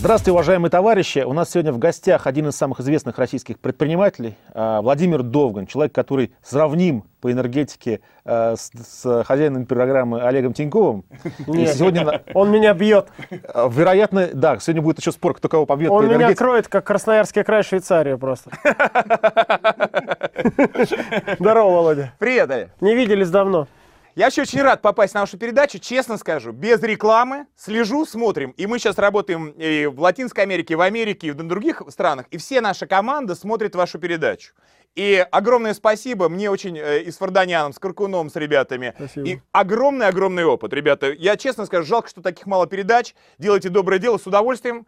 Здравствуйте, уважаемые товарищи. У нас сегодня в гостях один из самых известных российских предпринимателей, а, Владимир Довган, человек, который сравним по энергетике а, с, с хозяином программы Олегом Тиньковым. Нет, сегодня, он меня бьет. А, вероятно, да, сегодня будет еще спор, кто кого побьет Он по меня кроет, как Красноярский край Швейцарию просто. Здорово, Володя. Привет, Олег. Не виделись давно. Я вообще очень рад попасть на вашу передачу, честно скажу, без рекламы, слежу, смотрим. И мы сейчас работаем и в Латинской Америке, и в Америке, и в других странах, и все наша команда смотрит вашу передачу. И огромное спасибо мне очень э, и с Варданяном, с Каркуном, с ребятами. Спасибо. И огромный-огромный опыт, ребята. Я честно скажу, жалко, что таких мало передач. Делайте доброе дело с удовольствием.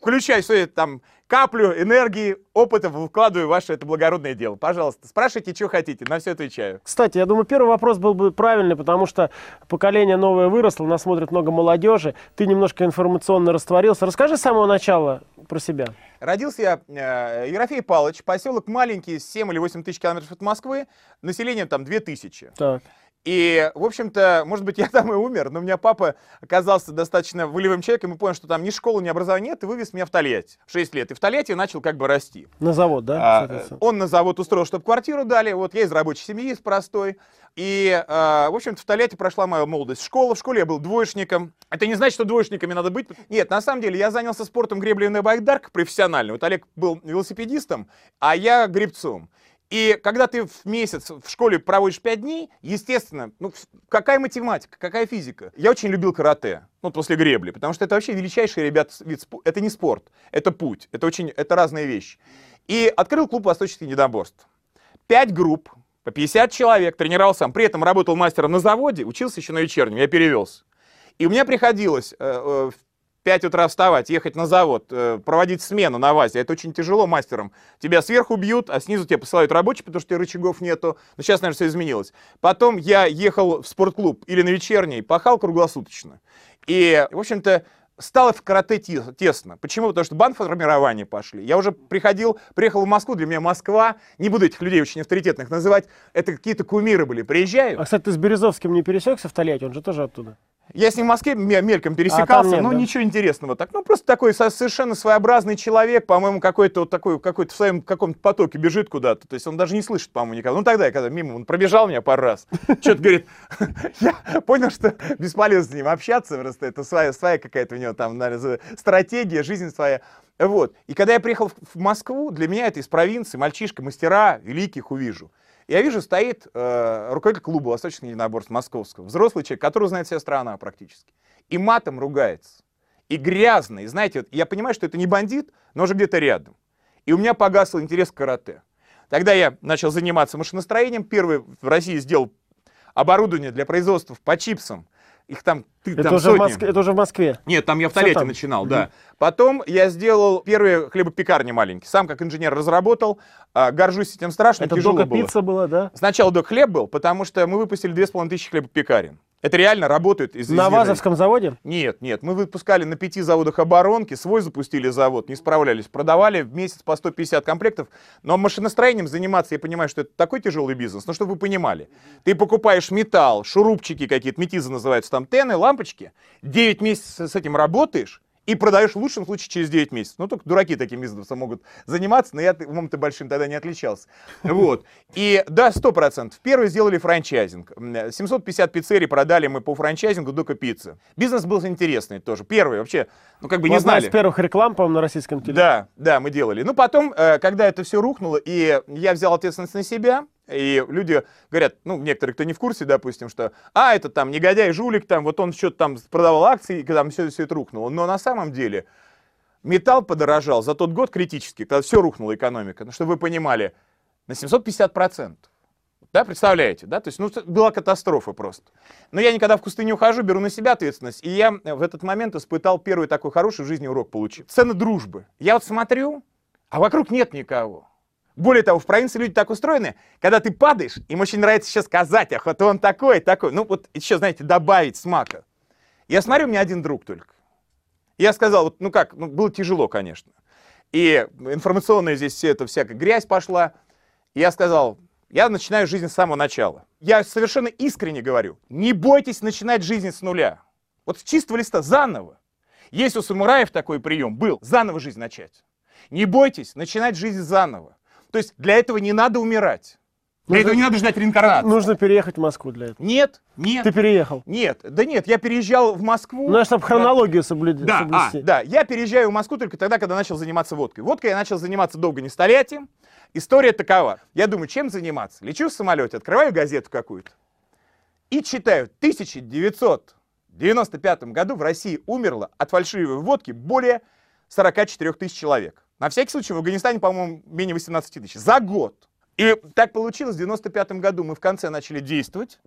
Включай свою там каплю энергии, опыта, вкладываю в ваше это благородное дело. Пожалуйста, спрашивайте, что хотите, на все отвечаю. Кстати, я думаю, первый вопрос был бы правильный, потому что поколение новое выросло, нас смотрит много молодежи, ты немножко информационно растворился. Расскажи с самого начала про себя. Родился я э, Ерофей Павлович, поселок маленький, 7 или 8 тысяч километров от Москвы, население там 2 тысячи. Так. И, в общем-то, может быть, я там и умер, но у меня папа оказался достаточно волевым человеком и понял, что там ни школы, ни образования нет, и вывез меня в Тольятти в 6 лет. И в Тольятти начал как бы расти. На завод, да? А, он на завод устроил, чтобы квартиру дали. Вот я из рабочей семьи, из простой. И, а, в общем-то, в Тольятти прошла моя молодость. Школа, в школе я был двоечником. Это не значит, что двоечниками надо быть. Нет, на самом деле, я занялся спортом гребли на байкдарках профессионально. Вот Олег был велосипедистом, а я гребцом. И когда ты в месяц в школе проводишь 5 дней, естественно, ну какая математика, какая физика? Я очень любил карате, ну после гребли, потому что это вообще величайший, ребят, вид спо- Это не спорт, это путь, это очень, это разные вещи. И открыл клуб восточных единоборств. Пять групп, по 50 человек, тренировал сам. При этом работал мастером на заводе, учился еще на вечернем, я перевелся. И у меня приходилось э, э, 5 утра вставать, ехать на завод, э, проводить смену на ВАЗе. Это очень тяжело мастером. Тебя сверху бьют, а снизу тебе посылают рабочий, потому что у тебя рычагов нету. Но сейчас, наверное, все изменилось. Потом я ехал в спортклуб или на вечерний, пахал круглосуточно. И, в общем-то, стало в карате те- тесно. Почему? Потому что бандформирования пошли. Я уже приходил, приехал в Москву, для меня Москва, не буду этих людей очень авторитетных называть, это какие-то кумиры были. Приезжаю, А, кстати, ты с Березовским не пересекся в Тольятти? Он же тоже оттуда. Я с ним в Москве ме- мельком А, пересекался, там нет, но да? ничего интересного так. Ну, просто такой со- совершенно своеобразный человек, по-моему, какой-то вот такой, какой-то в своем каком-то потоке бежит куда-то. То есть он даже не слышит, по-моему, никого. Ну, тогда, я когда мимо, он пробежал меня пару раз. Что-то говорит, я понял, что бесполезно с ним общаться, просто это своя, своя какая-то у него там, наверное, стратегия, жизнь своя. Вот. И когда я приехал в Москву, для меня это из провинции, мальчишка, мастера великих увижу. Я вижу, стоит э, руководитель клуба Восточных единоборств Московского, взрослый человек, который знает вся страна практически, и матом ругается, и грязно, и знаете, вот я понимаю, что это не бандит, но уже где-то рядом. И у меня погасл интерес к карате. Тогда я начал заниматься машиностроением, первый в России сделал оборудование для производства по чипсам, их там, ты, Это там уже, в сотни. Москве, это уже в Москве. Нет, там я в Тольятти начинал, да. Потом я сделал первые хлебопекарни маленькие. Сам как инженер разработал. А, горжусь этим страшно, Это тяжело только было. пицца была, да? Сначала док хлеб был, потому что мы выпустили 2500 хлебопекарен. Это реально работает. Из, На из- Вазовском заводе? Нет, нет, мы выпускали на пяти заводах оборонки, свой запустили завод, не справлялись, продавали в месяц по 150 комплектов. Но машиностроением заниматься, я понимаю, что это такой тяжелый бизнес, но чтобы вы понимали. Ты покупаешь металл, шурупчики какие-то, метизы называются, там тены, лампочки, 9 месяцев с этим работаешь, и продаешь в лучшем случае через 9 месяцев. Ну, только дураки таким бизнесом могут заниматься, но я умом-то большим тогда не отличался. Вот. И да, 100%. Первый сделали франчайзинг. М, 750 пиццерий продали мы по франчайзингу Дука Пиццы. Бизнес был интересный тоже. Первый вообще, ну, как бы не знали. из первых реклам, по-моему, на российском телевидении. Да, да, мы делали. Ну, потом, э, когда это все рухнуло, и я взял ответственность на себя, и люди говорят, ну, некоторые, кто не в курсе, допустим, что, а, это там негодяй, жулик, там, вот он что-то там продавал акции, и там все, все это рухнуло. Но на самом деле металл подорожал за тот год критически, когда все рухнула экономика. Ну, чтобы вы понимали, на 750%. Да, представляете, да? То есть, ну, была катастрофа просто. Но я никогда в кусты не ухожу, беру на себя ответственность. И я в этот момент испытал первый такой хороший в жизни урок получил. Цены дружбы. Я вот смотрю, а вокруг нет никого. Более того, в провинции люди так устроены, когда ты падаешь, им очень нравится сейчас сказать, ах, вот он такой, такой. Ну, вот еще, знаете, добавить смака. Я смотрю, у меня один друг только. Я сказал, вот, ну как, ну, было тяжело, конечно. И информационная здесь все это, всякая грязь пошла. Я сказал, я начинаю жизнь с самого начала. Я совершенно искренне говорю, не бойтесь начинать жизнь с нуля. Вот с чистого листа, заново. Есть у самураев такой прием, был, заново жизнь начать. Не бойтесь начинать жизнь заново. То есть для этого не надо умирать. Для Нужно- этого не надо ждать реинкарнации. Нужно переехать в Москву для этого. Нет, нет, Ты переехал. нет, да нет, я переезжал в Москву. Ну, чтобы хронологию соблюд- Да, а, да, я переезжаю в Москву только тогда, когда начал заниматься водкой. Водкой я начал заниматься долго не столетием. История такова. Я думаю, чем заниматься? Лечу в самолете, открываю газету какую-то и читаю. В 1995 году в России умерло от фальшивой водки более 44 тысяч человек. На всякий случай в Афганистане, по-моему, менее 18 тысяч. За год. И так получилось, в 95 году мы в конце начали действовать.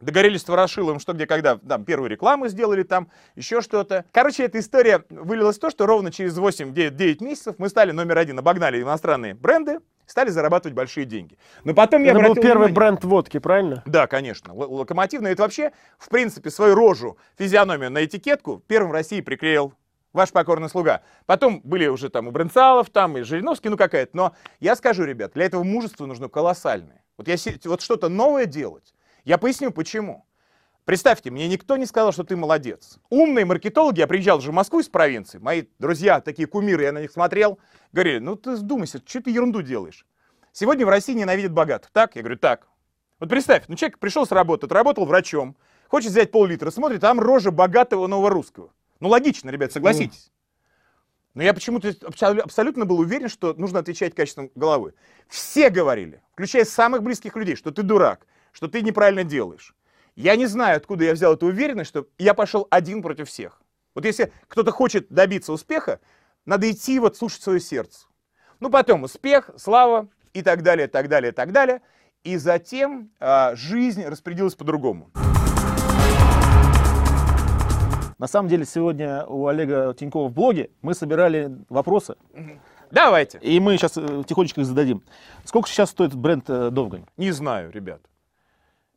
Догорелись с Ворошиловым, что где когда, там, первую рекламу сделали там, еще что-то. Короче, эта история вылилась в то, что ровно через 8-9 месяцев мы стали номер один, обогнали иностранные бренды, стали зарабатывать большие деньги. Но потом я Это был первый внимание- бренд водки, правильно? да, конечно. Локомотивный. Это вообще, в принципе, свою рожу, физиономию на этикетку первым в России приклеил ваш покорный слуга. Потом были уже там у Брынцалов, там и Жириновский, ну какая-то. Но я скажу, ребят, для этого мужество нужно колоссальное. Вот, я, вот что-то новое делать. Я поясню, почему. Представьте, мне никто не сказал, что ты молодец. Умные маркетологи, я приезжал же в Москву из провинции, мои друзья, такие кумиры, я на них смотрел, говорили, ну ты вдумайся, что ты ерунду делаешь? Сегодня в России ненавидят богатых, так? Я говорю, так. Вот представь, ну человек пришел с работы, отработал врачом, хочет взять пол-литра, смотрит, там рожа богатого новорусского. Ну логично, ребят, согласитесь. Но я почему-то абсол- абсолютно был уверен, что нужно отвечать качеством головы. Все говорили, включая самых близких людей, что ты дурак, что ты неправильно делаешь. Я не знаю, откуда я взял эту уверенность, что я пошел один против всех. Вот если кто-то хочет добиться успеха, надо идти вот слушать свое сердце. Ну, потом успех, слава и так далее, так далее, так далее. И затем а, жизнь распределилась по-другому. На самом деле, сегодня у Олега Тинькова в блоге мы собирали вопросы, Давайте. и мы сейчас тихонечко их зададим. Сколько сейчас стоит бренд э, Довгань? Не знаю, ребят.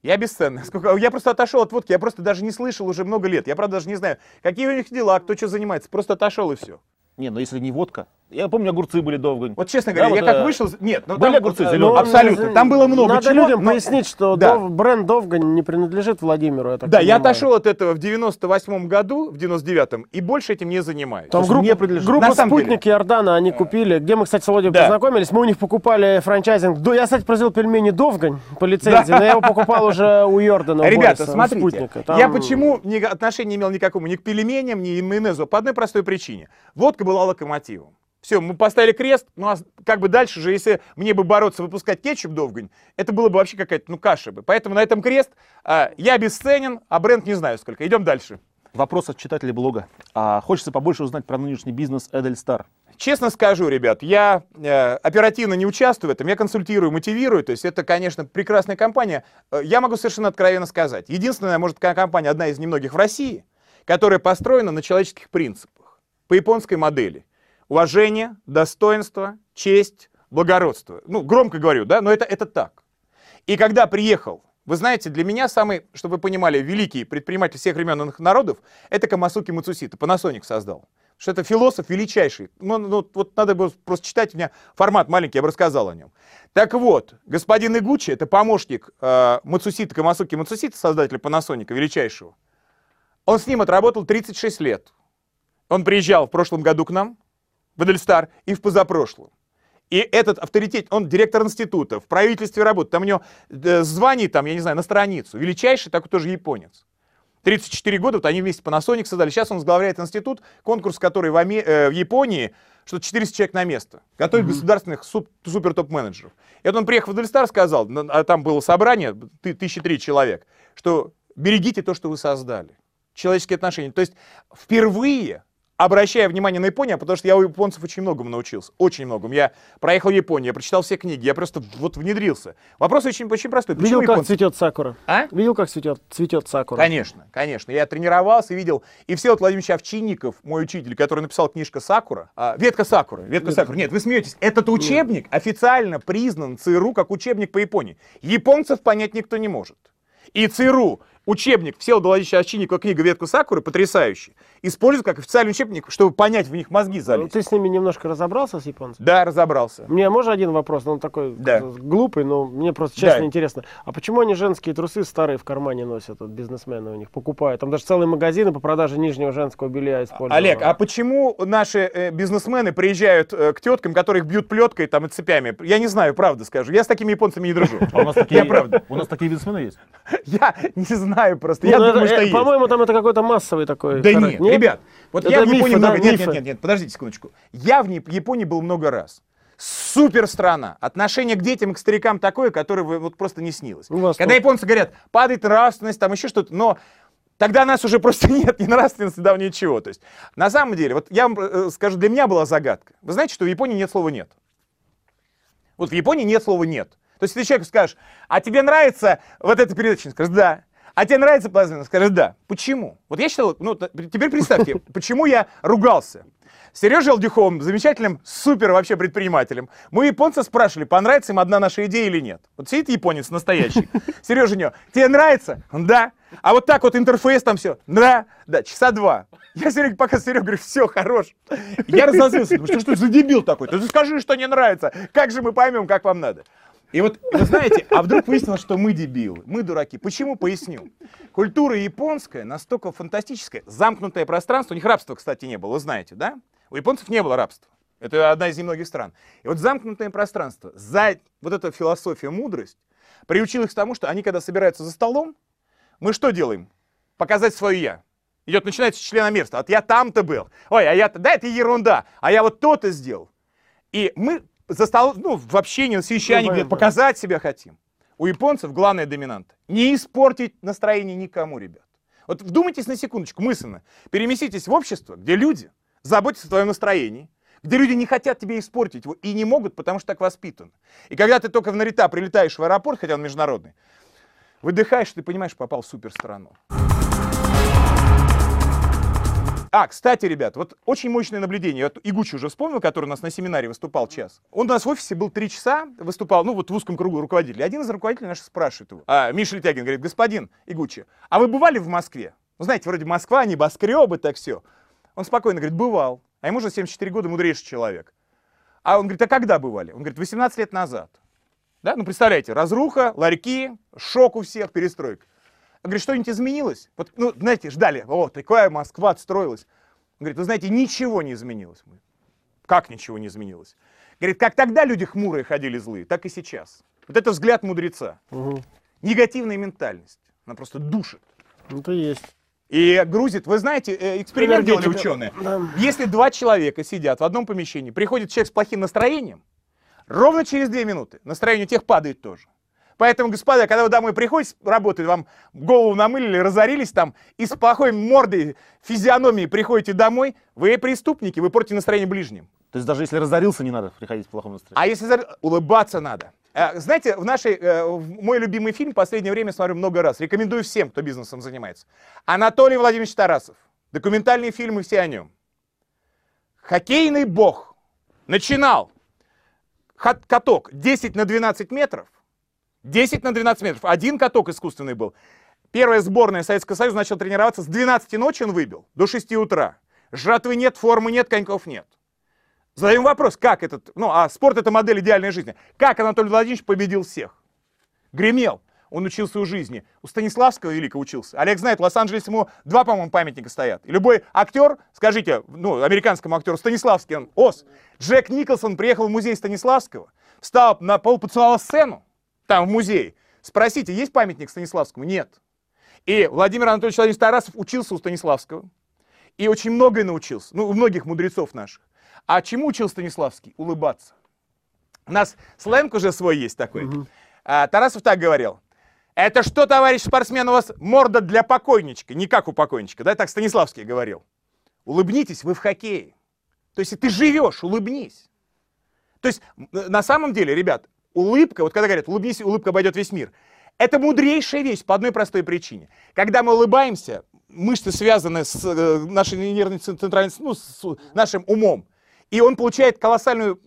Я бесценный. Сколько... Я просто отошел от водки, я просто даже не слышал уже много лет. Я, правда, даже не знаю, какие у них дела, кто что занимается. Просто отошел и все. Не, ну если не водка. Я помню, огурцы были Довгань. Вот честно Да, говоря, вот, я как э, вышел... Нет, ну были там- огурцы э, зелёные? ну, Абсолютно. Там было много Надо чего, людям но- пояснить, что Да. Дов- бренд Довгань не принадлежит Владимиру. Я так Да, я понимаю. отошел от этого в 98 году, в 99-м, и больше этим не занимаюсь. Там группа, мне принадлежит. группа На самом деле. «Спутник» Иордана они купили, где мы, кстати, с Володей Да. познакомились. Мы у них покупали франчайзинг. Я, кстати, произвел пельмени «Довгань» по лицензии, но я его покупал уже у Йордана, Ребята, Бориса, смотрите, я почему ни- отношения не имел никакому ни к пельменям, ни к майонезу? По одной простой причине. Водка была локомотивом. Все, мы поставили крест, ну а как бы дальше же, если мне бы бороться, выпускать кетчуп Довгань, это было бы вообще какая-то, ну, каша бы. Поэтому на этом крест. А, я бесценен, а бренд не знаю сколько. Идем дальше. Вопрос от читателей блога. А, хочется побольше узнать про нынешний бизнес Эдельстар. Честно скажу, ребят, я э, оперативно не участвую в этом, я консультирую, мотивирую, то есть это, конечно, прекрасная компания. Э, Я могу совершенно откровенно сказать, единственная, может, компания, одна из немногих в России, которая построена на человеческих принципах, по японской модели. Уважение, достоинство, честь, благородство. Ну, громко говорю, да, но это, это так. И когда приехал, вы знаете, для меня самый, чтобы вы понимали, великий предприниматель всех времен и народов, это Камасуки Мацусита, Panasonic создал. Что это философ величайший. Ну, ну, вот надо было просто читать, у меня формат маленький, я бы рассказал о нем. Так вот, господин Игучи, это помощник э, Мацусита, Камасуки Мацусита, создателя Panasonic, величайшего. Он с ним отработал 36 лет. Он приезжал в прошлом году к нам, в Эдельстар, и в позапрошлом. И этот авторитет, он директор института, в правительстве работает, там у него э, звание, там, я не знаю, на страницу. Величайший такой тоже японец. 34 года, вот они вместе Panasonic создали. Сейчас он возглавляет институт, конкурс, который в, Аме- э, в Японии, что 400 человек на место. Готовит государственных суп- супер-топ-менеджеров. И вот он приехал в Эдельстар, сказал, а там было собрание, ты- тысячи три человек, что берегите то, что вы создали. Человеческие отношения. То есть впервые обращая внимание на Японию, потому что я у японцев очень многому научился. Очень многому. Я проехал Японию, я прочитал все книги, я просто вот внедрился. Вопрос очень, очень простой. Почему Видел, как японцы? цветет сакура? А? Видел, как цветет, цветет сакура? Конечно, конечно. Я тренировался, видел. И Всеволод Владимирович Овчинников, мой учитель, который написал книжка «Сакура», а, «Ветка Сакуры», «Ветка Сакуры». Нет, вы смеетесь. Этот учебник официально признан ЦРУ как учебник по Японии. Японцев понять никто не может. И ЦРУ учебник Всеволода Овчинникова книга «Ветку Сакуры» потрясающий. Используют как официальный учебник, чтобы понять в них мозги Ну, залить. Ты с ними немножко разобрался, с японцами? Да, разобрался. Мне можно один вопрос? Он такой Да. глупый, но мне просто честно Да. интересно. А почему они женские трусы старые в кармане носят? Вот бизнесмены у них покупают. Там даже целые магазины по продаже нижнего женского белья используют. Олег, а почему наши э, бизнесмены приезжают э, к теткам, которых бьют плеткой там и цепями? Я не знаю, правда скажу. Я с такими японцами не дружу. А у нас такие, Я правда. У нас такие бизнесмены есть. Я не знаю просто. Ну, Я думаю, это, что э, есть. По-моему, там это какой-то массовый такой. Да характер. нет, ребят, вот Это я в мифы, Японии да, много... Нет, мифы. нет, нет, нет, подождите секундочку. Я в Японии был много раз. Супер страна. Отношение к детям и к старикам такое, которое вы- вот просто не снилось. Когда тут- японцы говорят, падает нравственность, там еще что-то, но тогда нас уже просто нет ни нравственности, да, ничего. То есть, на самом деле, вот я вам э, скажу, для меня была загадка. Вы знаете, что в Японии нет слова «нет». Вот в Японии нет слова «нет». То есть, если человек скажешь, а тебе нравится вот эта передача, он скажет «да». А тебе нравится плазма? Скажет «да». Почему? Вот я считал, ну, теперь представьте, почему я ругался. С Сережей Алдюховым, замечательным, супер вообще предпринимателем. Мы японца спрашивали, понравится им одна наша идея или нет. Вот сидит японец настоящий. Сережа него, тебе нравится? Да. А вот так вот интерфейс там все. Да. Да, часа два. Я Сереге пока Серега говорю, все, хорош. Я разозлился, думаю, что, что за дебил такой? Ты скажи, что не нравится. Как же мы поймем, как вам надо? И вот, вы знаете, а вдруг выяснилось, что мы дебилы, мы дураки. Почему? Поясню. Культура японская настолько фантастическая, замкнутое пространство, у них рабства, кстати, не было, вы знаете, да? У японцев не было рабства. Это одна из немногих стран. И вот замкнутое пространство, за вот эта философия, мудрость, приучила их к тому, что они, когда собираются за столом, мы что делаем? Показать свое «я». Идет, начинается членомерство. Вот я там-то был. Ой, а я-то, да, это ерунда. А я вот то-то сделал. И мы за столом, ну, в общении, на совещании, Ну, понятно. показать себя хотим. У японцев главная доминанта. Не испортить настроение никому, ребят. Вот вдумайтесь на секундочку, мысленно. Переместитесь в общество, где люди заботятся о твоем настроении, где люди не хотят тебе испортить его и не могут, потому что так воспитаны. И когда ты только в Нарита прилетаешь в аэропорт, хотя он международный, выдыхаешь, ты понимаешь, попал в суперстрану. А, кстати, ребят, вот очень мощное наблюдение. Вот Игучи уже вспомнил, который у нас на семинаре выступал час. Он у нас в офисе был три часа, выступал, ну вот в узком кругу руководителей. Один из руководителей наших спрашивает его, а, Миша Летягин говорит, господин Игучи, а вы бывали в Москве? Ну, знаете, вроде Москва, небоскребы, так все. Он спокойно говорит, бывал. А ему уже 74 года, мудрейший человек. А он говорит, а когда бывали? Он говорит, 18 лет назад. Да? Ну, представляете, разруха, ларьки, шок у всех, перестройка. Он говорит, что-нибудь изменилось? Вот, ну, знаете, ждали, о, такая Москва отстроилась. Он говорит, вы знаете, ничего не изменилось. Мы, Как ничего не изменилось? Говорит, как тогда люди хмурые ходили злые, так и сейчас. Вот это взгляд мудреца. Мгм. Негативная ментальность. Она просто душит. Ну, Это есть. И грузит. Вы знаете, э, эксперимент делали ученые. Да. Если два человека сидят в одном помещении, приходит человек с плохим настроением, ровно через две минуты настроение у тех падает тоже. Поэтому, господа, когда вы домой приходите работы, вам голову намылили, разорились там, и с плохой мордой, физиономией приходите домой, вы преступники, вы портите настроение ближним. То есть даже если разорился, не надо приходить в плохом настроении. А если улыбаться надо. Э, Знаете, в нашей, э, в мой любимый фильм в последнее время смотрю много раз. Рекомендую всем, кто бизнесом занимается. Анатолий Владимирович Тарасов. Документальные фильмы все о нем. Хоккейный бог. Начинал каток 10 на 12 метров. 10 на 12 метров. Один каток искусственный был. Первая сборная Советского Союза начал тренироваться с 12 ночи он выбил до 6 утра. Жратвы нет, формы нет, коньков нет. Задаем вопрос, как этот, ну, а спорт это модель идеальной жизни. Как Анатолий Владимирович победил всех? Гремел. Он учился у жизни. У Станиславского великого учился. Олег знает, в Лос-Анджелесе ему два, по-моему, памятника стоят. И любой актер, скажите, ну, американскому актеру Станиславский, он, ос. Джек Николсон приехал в музей Станиславского, встал на пол, поцеловал сцену, там, в музее. Спросите, есть памятник Станиславскому? Нет. И Владимир Анатольевич Владимирович Тарасов учился у Станиславского. И очень многое научился. Ну, у многих мудрецов наших. А чему учил Станиславский? Улыбаться. У нас сленг уже свой есть такой. А, Тарасов так говорил. Это что, товарищ спортсмен, у вас морда для покойничка, не как у покойничка, да, так Станиславский говорил. Улыбнитесь, вы в хоккее. То есть, если ты живешь, улыбнись. То есть, на самом деле, ребят, улыбка, вот когда говорят, улыбнись, улыбка обойдет весь мир, это мудрейшая вещь по одной простой причине. Когда мы улыбаемся, мышцы связаны с э, нашей нервной цен- центральной, ну, с нашим умом, и он получает колоссальную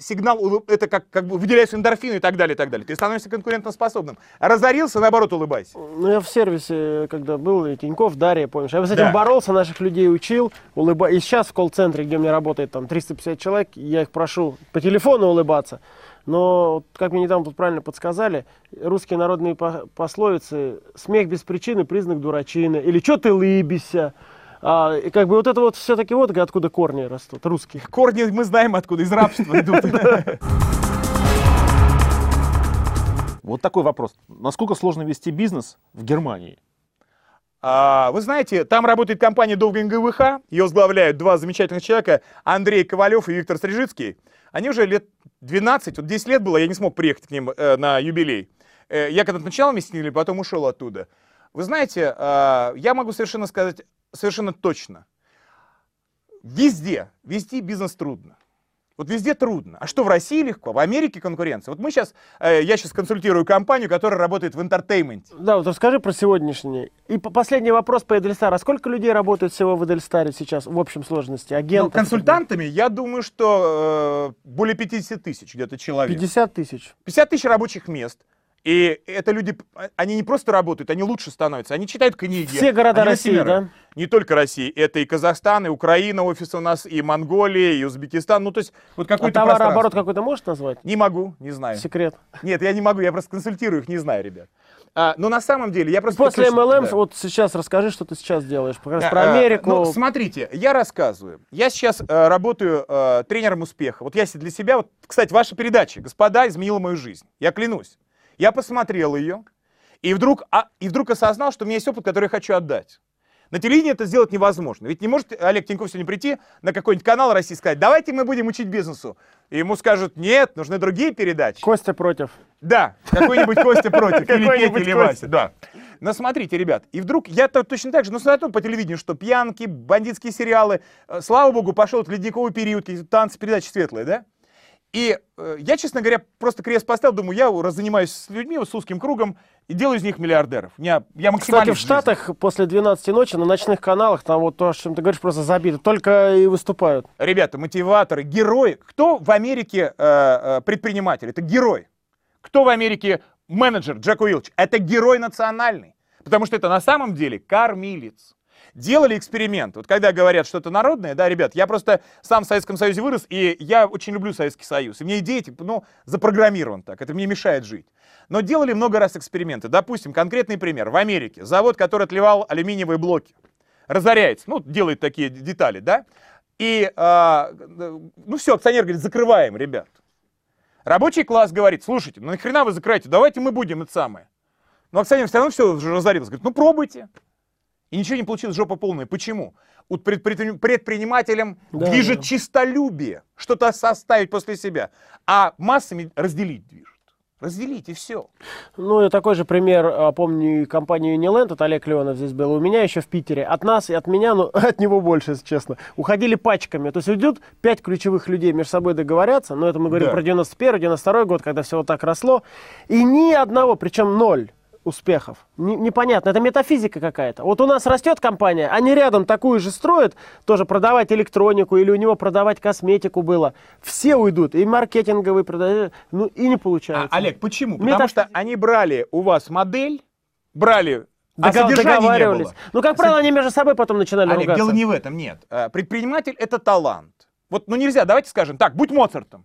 сигнал, это как, как бы выделяются эндорфины и так далее, и так далее. Ты становишься конкурентоспособным. Разорился, наоборот, улыбайся. Ну, я в сервисе, когда был, и Тиньков, Дарья, помнишь, я с этим Да. боролся, наших людей учил, улыба... и сейчас в колл-центре, где у меня работает там 350 человек, я их прошу по телефону улыбаться, но, как мне недавно тут правильно подсказали, русские народные по- пословицы «смех без причины – признак дурачины» или «чё ты лыбишься?» А, и как бы вот это вот все-таки вот откуда корни растут, русские. Корни мы знаем откуда, из рабства идут. Вот такой вопрос. Насколько сложно вести бизнес в Германии? А, Вы знаете, там работает компания Довгин ГВХ, ее возглавляют два замечательных человека, Андрей Ковалев и Виктор Стрижицкий. Они уже лет 12, вот 10 лет было, я не смог приехать к ним э, на юбилей. Э, я когда-то начал ними, потом ушел оттуда. Вы знаете, а, я могу совершенно сказать, совершенно точно. Везде, вести бизнес трудно. Вот везде трудно. А что в России легко? В Америке конкуренция. Вот мы сейчас, э, я сейчас консультирую компанию, которая работает в entertainment е. Да, вот расскажи про сегодняшний. И по- последний вопрос по Эдельстару. А сколько людей работает всего в Эдельстаре сейчас в общем сложности? Ну, Агентов? консультантами, я думаю, что э, более 50 тысяч где-то человек. 50 тысяч. 50 тысяч рабочих мест. И это люди, они не просто работают, они лучше становятся. Они читают книги. Все города России, да? Не только России. Это и Казахстан, и Украина, офис у нас, и Монголия, и Узбекистан. Ну, то есть вот А какой-то товарооборот пространство. какой-то можешь назвать? Не могу, не знаю. Секрет. Нет, я не могу, я просто консультирую их, не знаю, ребят. А, но на самом деле, я просто... После MLM, да. вот сейчас расскажи, что ты сейчас делаешь. Да, про а, Америку. ну, смотрите, я рассказываю. Я сейчас э, работаю э, тренером успеха. Вот я для себя, вот, кстати, ваша передача, господа, изменила мою жизнь. Я клянусь. Я посмотрел ее и вдруг, а, и вдруг осознал, что у меня есть опыт, который я хочу отдать. На телевидении это сделать невозможно. Ведь не может Олег Тиньков сегодня прийти на какой-нибудь канал России и сказать, давайте мы будем учить бизнесу. И ему скажут, нет, нужны другие передачи. Костя против. Да, какой-нибудь Костя против, или Петя, или. Вася, да. Но смотрите, ребят, и вдруг я-то точно так же, ну смотрю по телевидению, что пьянки, бандитские сериалы, э, слава богу, пошел этот ледниковый период, танцы, передачи светлые, да? И э, я, честно говоря, просто крест поставил, думаю, я занимаюсь с людьми, с узким кругом, и делаю из них миллиардеров. Я, я Кстати, максималист в. Штатах после 12 ночи на ночных каналах, там вот то, о чем ты говоришь, просто забито. Только и выступают. Ребята, мотиваторы, герои. Кто в Америке э, э, предприниматель? Это герой. Кто в Америке менеджер Джек Уилч? Это герой национальный. Потому что это на самом деле кормилец. Делали эксперимент. Вот когда говорят что-то народное, да, ребят, я просто сам в Советском Союзе вырос, и я очень люблю Советский Союз. И мне идеи, типа, ну, запрограммирован так, это мне мешает жить. Но делали много раз эксперименты. Допустим, конкретный пример. В Америке завод, который отливал алюминиевые блоки, разоряется, ну, делает такие детали, да, и, а, ну все, акционер говорит, закрываем, ребят. Рабочий класс говорит, слушайте, ну нахрена вы закрываете, давайте мы будем это самое. Но акционер все равно все уже разорился, говорит, ну пробуйте. И ничего не получилось, жопа полная. Почему? Предпри- предпринимателям Да, движет да. чистолюбие, что-то составить после себя, а массами разделить движет. Разделить и все. Ну, такой же пример, а, помню, компанию Uniland, вот Олег Леонов здесь был, у меня еще в Питере. От нас и от меня, ну, от него больше, если честно, уходили пачками. То есть идут пять ключевых людей между собой договорятся, но это мы говорим Да. про 91-92 год, когда все вот так росло, и ни одного, причем ноль успехов. Не- непонятно, это метафизика какая-то. Вот у нас растет компания, они рядом такую же строят, тоже продавать электронику или у него продавать косметику было. Все уйдут, и маркетинговые продают, ну и не А, получается. Олег, почему? Потому Метафизика. что они брали у вас модель, брали, а Догов- содержания не договаривались. было. Ну, как правило, они между собой потом начинали Олег, ругаться. дело не в этом, нет. Э, Предприниматель — это талант. Вот, ну нельзя, давайте скажем, так, будь Моцартом.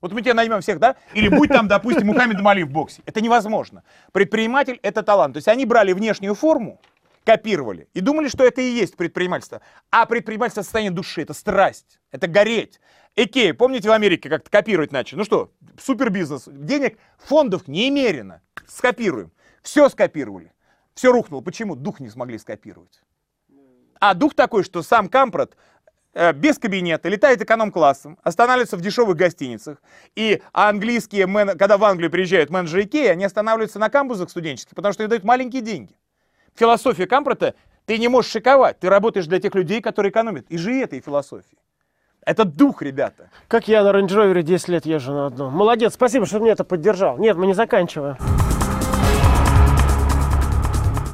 Вот мы тебя наймем всех, да? Или будь там, допустим, Мухаммед Али в боксе. Это невозможно. Предприниматель — это талант. То есть они брали внешнюю форму, копировали и думали, что это и есть предпринимательство. А предпринимательство — состояние души, это страсть, это гореть. Икея, помните, в Америке как-то копировать начали? Ну что, супер бизнес. Денег, фондов немерено. Скопируем. Все скопировали. Все рухнуло. Почему? Дух не смогли скопировать. А дух такой, что сам Кампрат э, без кабинета летает эконом-классом, останавливается в дешевых гостиницах. И английские, мен- когда в Англию приезжают менеджеры Икеи, они останавливаются на камбузах студенческих, потому что им дают маленькие деньги. Философия Кампрата — ты не можешь шиковать, ты работаешь для тех людей, которые экономят. И живи этой философией. Это дух, ребята. Как я на Range Rover 10 лет езжу на одном. Молодец, спасибо, что мне это поддержал. Нет, мы не заканчиваем.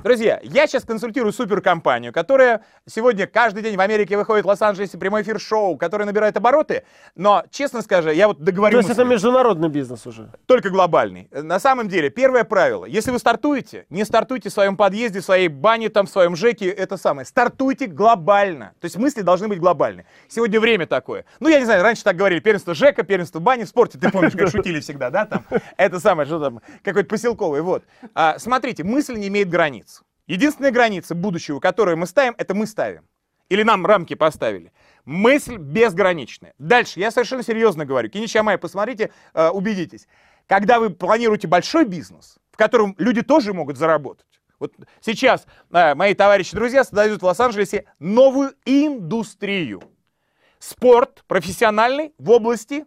Друзья, я сейчас консультирую суперкомпанию, которая сегодня каждый день в Америке выходит в Лос-Анджелесе прямой эфир шоу, который набирает обороты, но, честно скажу, я вот договорю То есть это международный бизнес уже. только глобальный. На самом деле, первое правило, если вы стартуете, не стартуйте в своем подъезде, в своей бане, там, в своем ЖЭКе, это самое. Стартуйте глобально. То есть мысли должны быть глобальны. Сегодня время такое. Ну, я не знаю, раньше так говорили, первенство ЖЭКа, первенство бани в спорте, ты помнишь, как шутили всегда, да, там, это самое, что там, какой-то поселковый, вот. А, смотрите, мысль не имеет границ. Единственная граница будущего, которую мы ставим, это мы ставим. Или нам рамки поставили. Мысль безграничная. Дальше, я совершенно серьезно говорю. Киничи Амай, посмотрите, э, убедитесь. Когда вы планируете большой бизнес, в котором люди тоже могут заработать, вот сейчас э, мои товарищи-друзья создают в Лос-Анджелесе новую индустрию. Спорт профессиональный в области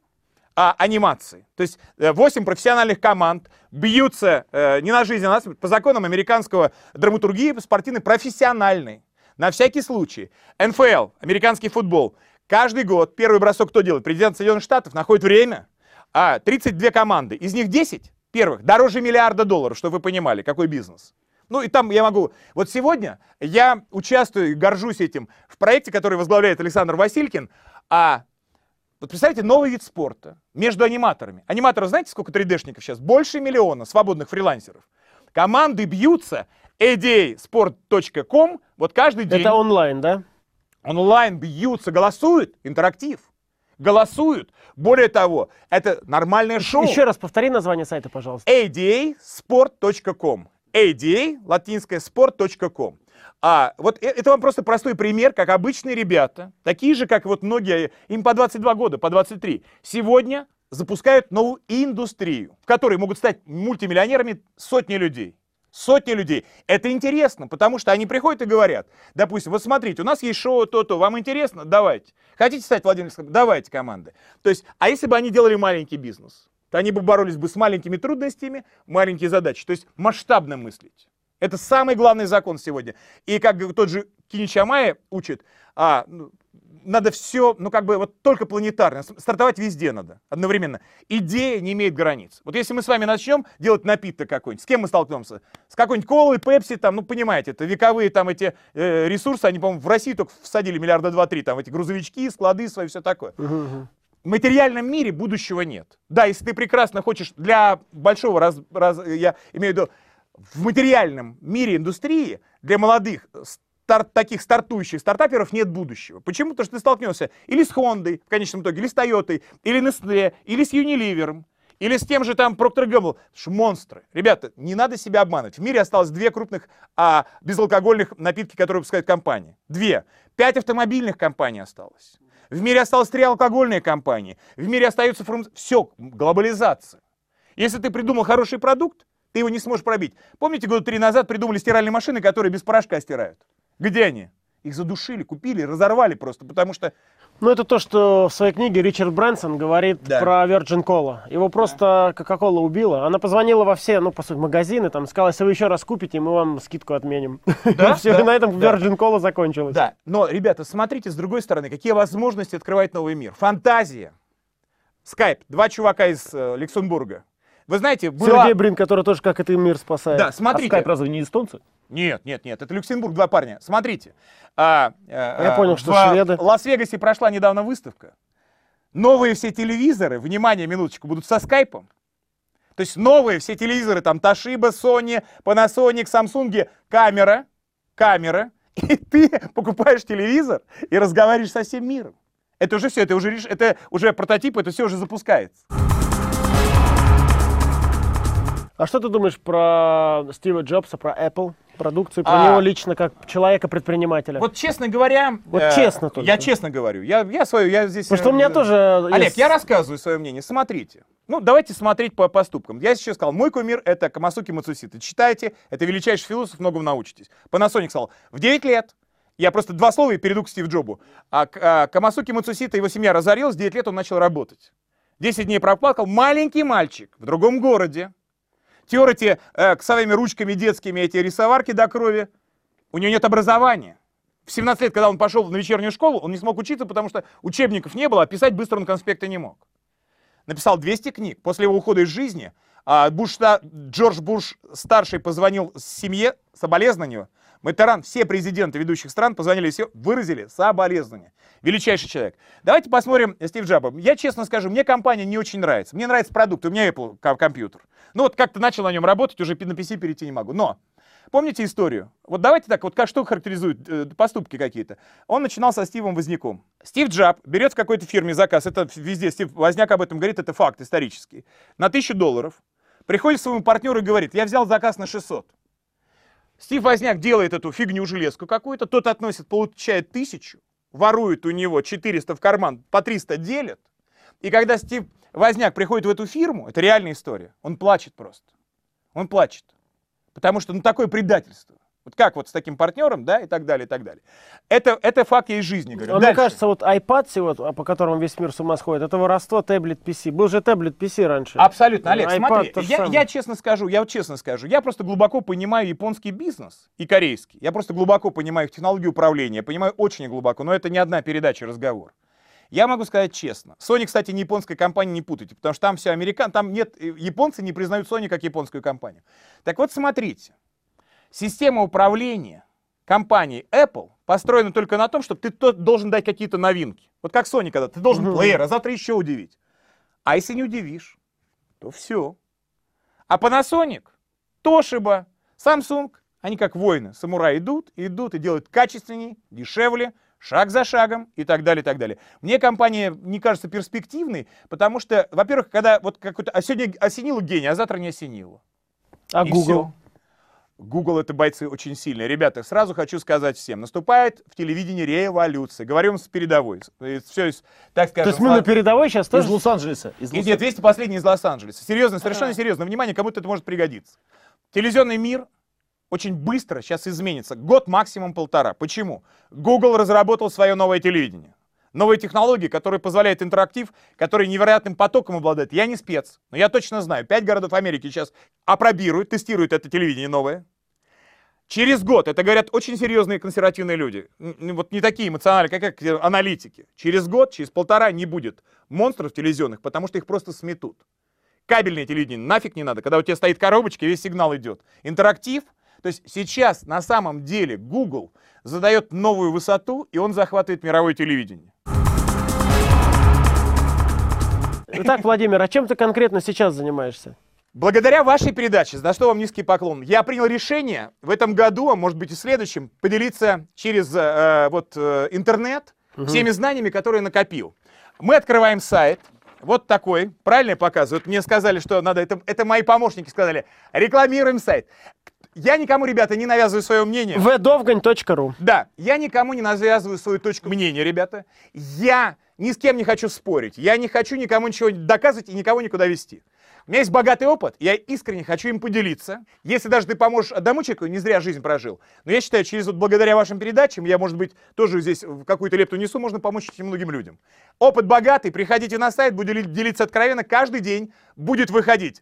а, анимации. То есть э, 8 профессиональных команд бьются э, не на жизнь, а на по законам американского драматургии спортивной профессиональной. На всякий случай. НФЛ, американский футбол. Каждый год первый бросок кто делает? Президент Соединенных Штатов находит время. А 32 команды. Из них 10 первых дороже миллиарда долларов, чтобы вы понимали, какой бизнес. Ну и там я могу... Вот сегодня я участвую и горжусь этим в проекте, который возглавляет Александр Василькин. А вот представьте, новый вид спорта между аниматорами. Аниматоров знаете, сколько 3D-шников сейчас? Больше миллиона свободных фрилансеров. Команды бьются, adsport.com, вот каждый день Это онлайн, да? онлайн бьются, голосуют, интерактив. Голосуют. Более того, это нормальное шоу. Еще раз повтори название сайта, пожалуйста. adasport.com. ada, латинское, sport.com. А вот э- это вам просто простой пример, как обычные ребята, такие же, как вот многие, им по 22 года, по 23, сегодня запускают новую индустрию, в которой могут стать мультимиллионерами сотни людей. Сотни людей. Это интересно, потому что они приходят и говорят, допустим, вот смотрите, у нас есть шоу то-то, вам интересно? Давайте. Хотите стать владельцем? Давайте команды. То есть, а если бы они делали маленький бизнес, то они бы боролись бы с маленькими трудностями, маленькие задачи. То есть масштабно мыслить. Это самый главный закон сегодня. И как тот же Киничи Амая учит, а, ну, надо все, ну как бы вот только планетарно, стартовать везде надо одновременно. Идея не имеет границ. Вот если мы с вами начнем делать напиток какой-нибудь, с кем мы столкнемся? С какой-нибудь колой, пепси, там, ну понимаете, это вековые там эти э, ресурсы, они, по-моему, в России только всадили миллиарда два-три, там эти грузовички, склады свои, все такое. В материальном мире будущего нет. Да, если ты прекрасно хочешь для большого раз, раз- я имею в виду в материальном мире индустрии для молодых старт, таких стартующих стартаперов нет будущего. Почему? Потому что ты столкнешься или с Хондой в конечном итоге, или с Тойотой, или Nestle, или с Unilever, или с тем же там Procter Gamble. Монстры. Ребята, не надо себя обманывать. В мире осталось две крупных а, безалкогольных напитки, которые выпускают компании. Две. Пять автомобильных компаний осталось. В мире осталось три алкогольные компании. В мире остается фарм... Все, глобализация. Если ты придумал хороший продукт, ты его не сможешь пробить. Помните, года три назад придумали стиральные машины, которые без порошка стирают? Где они? Их задушили, купили, разорвали просто, потому что... Ну, это то, что в своей книге Ричард Брэнсон говорит Да. про Virgin Cola. Его просто Coca-Cola убила. Она позвонила во все, ну, по сути, магазины, там, сказала, если вы еще раз купите, мы вам скидку отменим. Да, Все, да, на этом да. Virgin Cola закончилась. Да, но, ребята, смотрите с другой стороны, какие возможности открывает новый мир. Фантазия. Скайп. Два чувака из э, Люксембурга. Вы знаете, была... Сергей Брин, который тоже как это мир спасает. Да, А смотрите. Скайп разве не эстонцы? Нет, нет, нет, это Люксембург, два парня. Смотрите. а, э, Я а, понял, что в шведы. Лас-Вегасе прошла недавно выставка. Новые все телевизоры, внимание, минуточку, будут со скайпом. То есть новые все телевизоры, там Toshiba, Sony, Panasonic, Samsung, камера, камера, и ты покупаешь телевизор и разговариваешь со всем миром. Это уже все, это уже, это уже прототип, это все уже запускается. А что ты думаешь про Стива Джобса, про Apple, продукцию, про А. него лично как человека-предпринимателя? Вот честно говоря... Вот э, честно только. Я честно говорю, я, я свою, я здесь... Потому что у э, меня тоже Олег, есть- я рассказываю свое мнение. Смотрите. Ну, давайте смотреть по поступкам. Я сейчас сказал, мой кумир — это Камасуки Мацусита. Читайте, это величайший философ, многому научитесь. Panasonic сказал, в 9 лет, я просто два слова и перейду к Стив Джобу. А, а, Камасуки Мацусита, его семья разорилась, в 9 лет он начал работать. 10 дней проплакал, маленький мальчик в другом городе. Тер эти э, к своими ручками детскими эти рисоварки до крови. У него нет образования. В 17 лет, когда он пошел на вечернюю школу, он не смог учиться, потому что учебников не было, а писать быстро он конспекты не мог. Написал 200 книг. После его ухода из жизни А, Буш, Джордж Буш старший позвонил семье соболезнованию. Майтеран, все президенты ведущих стран позвонили, все выразили соболезнования. Величайший человек. Давайте посмотрим Стив Джаба. Я честно скажу, мне компания не очень нравится. Мне нравится продукт, у меня Apple компьютер. Ну вот как-то начал на нем работать, уже на PC перейти не могу. Но Помните историю? Вот давайте так, вот как что характеризует э, поступки какие-то. Он начинал со Стивом Возняком. Стив Джаб берет в какой-то фирме заказ, это везде Стив Возняк об этом говорит, это факт исторический, на 1000 долларов. Приходит к своему партнеру и говорит, я взял заказ на 600. Стив Возняк делает эту фигню железку какую-то, тот относит, получает тысячу, ворует у него 400 в карман, по 300 делит. И когда Стив Возняк приходит в эту фирму, это реальная история, он плачет просто. Он плачет. Потому что, ну, такое предательство. Вот как вот с таким партнером, да, и так далее, и так далее. Это, это факт из жизни, говорю. А мне кажется, вот iPad, вот, по которому весь мир с ума сходит, это воровство таблет PC. Был же таблет PC раньше. Абсолютно, Олег, iPad смотри, я, я честно скажу, я вот честно скажу, я просто глубоко понимаю японский бизнес и корейский. Я просто глубоко понимаю их технологию управления, понимаю очень глубоко, но это не одна передача, разговор. Я могу сказать честно. Sony, кстати, не японская компания, не путайте, потому что там все американ, там нет, э, японцы не признают Sony как японскую компанию. Так вот, смотрите, система управления компании Apple построена только на том, что ты должен дать какие-то новинки. Вот как Sony, когда ты должен плеер, а завтра еще удивить. А если не удивишь, то все. А Panasonic, Toshiba, Samsung, они как воины, самураи идут, идут и делают качественнее, дешевле, шаг за шагом и так далее, и так далее. Мне компания не кажется перспективной, потому что, во-первых, когда вот какой-то, а сегодня осенило гений, а завтра не осенило. А и Google? Все. Google это бойцы очень сильные. Ребята, сразу хочу сказать всем, наступает в телевидении революция. Говорим с передовой. Все, так скажем. То есть мы на передовой сейчас тоже? Из Лос-Анджелеса. Из Лос Нет, 200 последний из Лос-Анджелеса. Серьезно, совершенно серьезно. Внимание, кому-то это может пригодиться. Телевизионный мир очень быстро сейчас изменится. Год максимум полтора. Почему? Google разработал свое новое телевидение. Новые технологии, которые позволяют интерактив, который невероятным потоком обладает. Я не спец, но я точно знаю. Пять городов Америки сейчас опробируют, тестируют это телевидение новое. Через год, это говорят очень серьезные консервативные люди, вот не такие эмоциональные, как, как аналитики. Через год, через полтора не будет монстров телевизионных, потому что их просто сметут. Кабельное телевидение нафиг не надо, когда у тебя стоит коробочка, весь сигнал идет. Интерактив, то есть сейчас на самом деле Google задает новую высоту, и он захватывает мировое телевидение. Итак, Владимир, а чем ты конкретно сейчас занимаешься? Благодаря вашей передаче, за что вам низкий поклон, я принял решение в этом году, а может быть и следующем, поделиться через э, вот, э, интернет угу. всеми знаниями, которые накопил. Мы открываем сайт, вот такой, правильно я показываю? мне сказали, что надо, это, это мои помощники сказали, рекламируем сайт. Я никому, ребята, не навязываю свое мнение. vdovгань.ру Да, я никому не навязываю свою точку мнения, ребята. Я ни с кем не хочу спорить. Я не хочу никому ничего доказывать и никого никуда вести. У меня есть богатый опыт, я искренне хочу им поделиться. Если даже ты поможешь одному человеку, не зря жизнь прожил. Но я считаю, через вот благодаря вашим передачам, я, может быть, тоже здесь какую-то лепту несу, можно помочь очень многим людям. Опыт богатый, приходите на сайт, буду делиться откровенно, каждый день будет выходить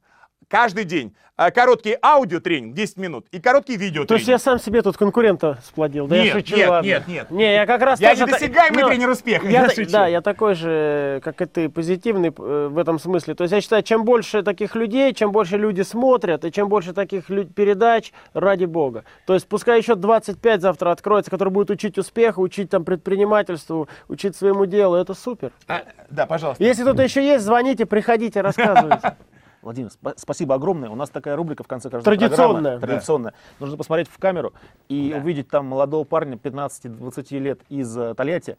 каждый день. А, короткий аудиотренинг 10 минут и короткий видеотренинг. То есть я сам себе тут конкурента сплодил? Да нет, я шучу, нет, ладно. нет, нет. Не, я как раз Я недосягаемый ну, тренер успеха, я, я Да, я такой же, как и ты, позитивный э, в этом смысле. То есть я считаю, чем больше таких людей, чем больше люди смотрят, и чем больше таких передач, ради бога. То есть пускай еще 25 завтра откроется, который будет учить успеху, учить там предпринимательству, учить своему делу, это супер. А, да, пожалуйста. Если кто-то еще есть, звоните, приходите, рассказывайте. Владимир, сп- спасибо огромное. У нас такая рубрика в конце каждой Традиционная. программы. Традиционная. Да. Нужно посмотреть в камеру и да. увидеть там молодого парня 15-20 лет из uh, Тольятти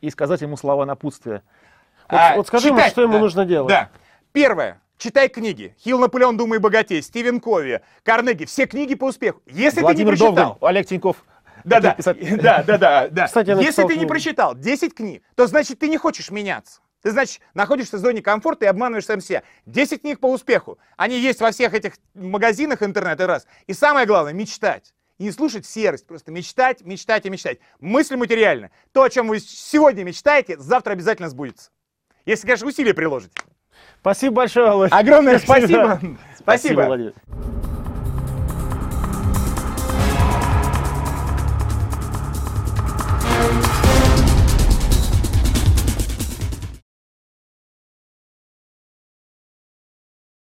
и сказать ему слова напутствия. Вот, а, вот скажи читай, ему, что ему да, нужно делать. Да. Первое. Читай книги. Хилл Наполеон, Думай богатей, Стивен Кови, Карнеги. Все книги по успеху. Если Владимир ты не прочитал... Довгань, Олег Тиньков. Да, да, да, да, да, да. Кстати, Если ты не прочитал 10 книг, то значит ты не хочешь меняться. Ты, значит, находишься в зоне комфорта и обманываешь сам себя. 10 книг по успеху. Они есть во всех этих магазинах интернета, раз. И самое главное, мечтать. И не слушать серость, просто мечтать, мечтать и мечтать. Мысль материальна. То, о чем вы сегодня мечтаете, завтра обязательно сбудется. Если, конечно, усилия приложите. Спасибо большое, Володя. Огромное спасибо. Спасибо. спасибо. Владимир.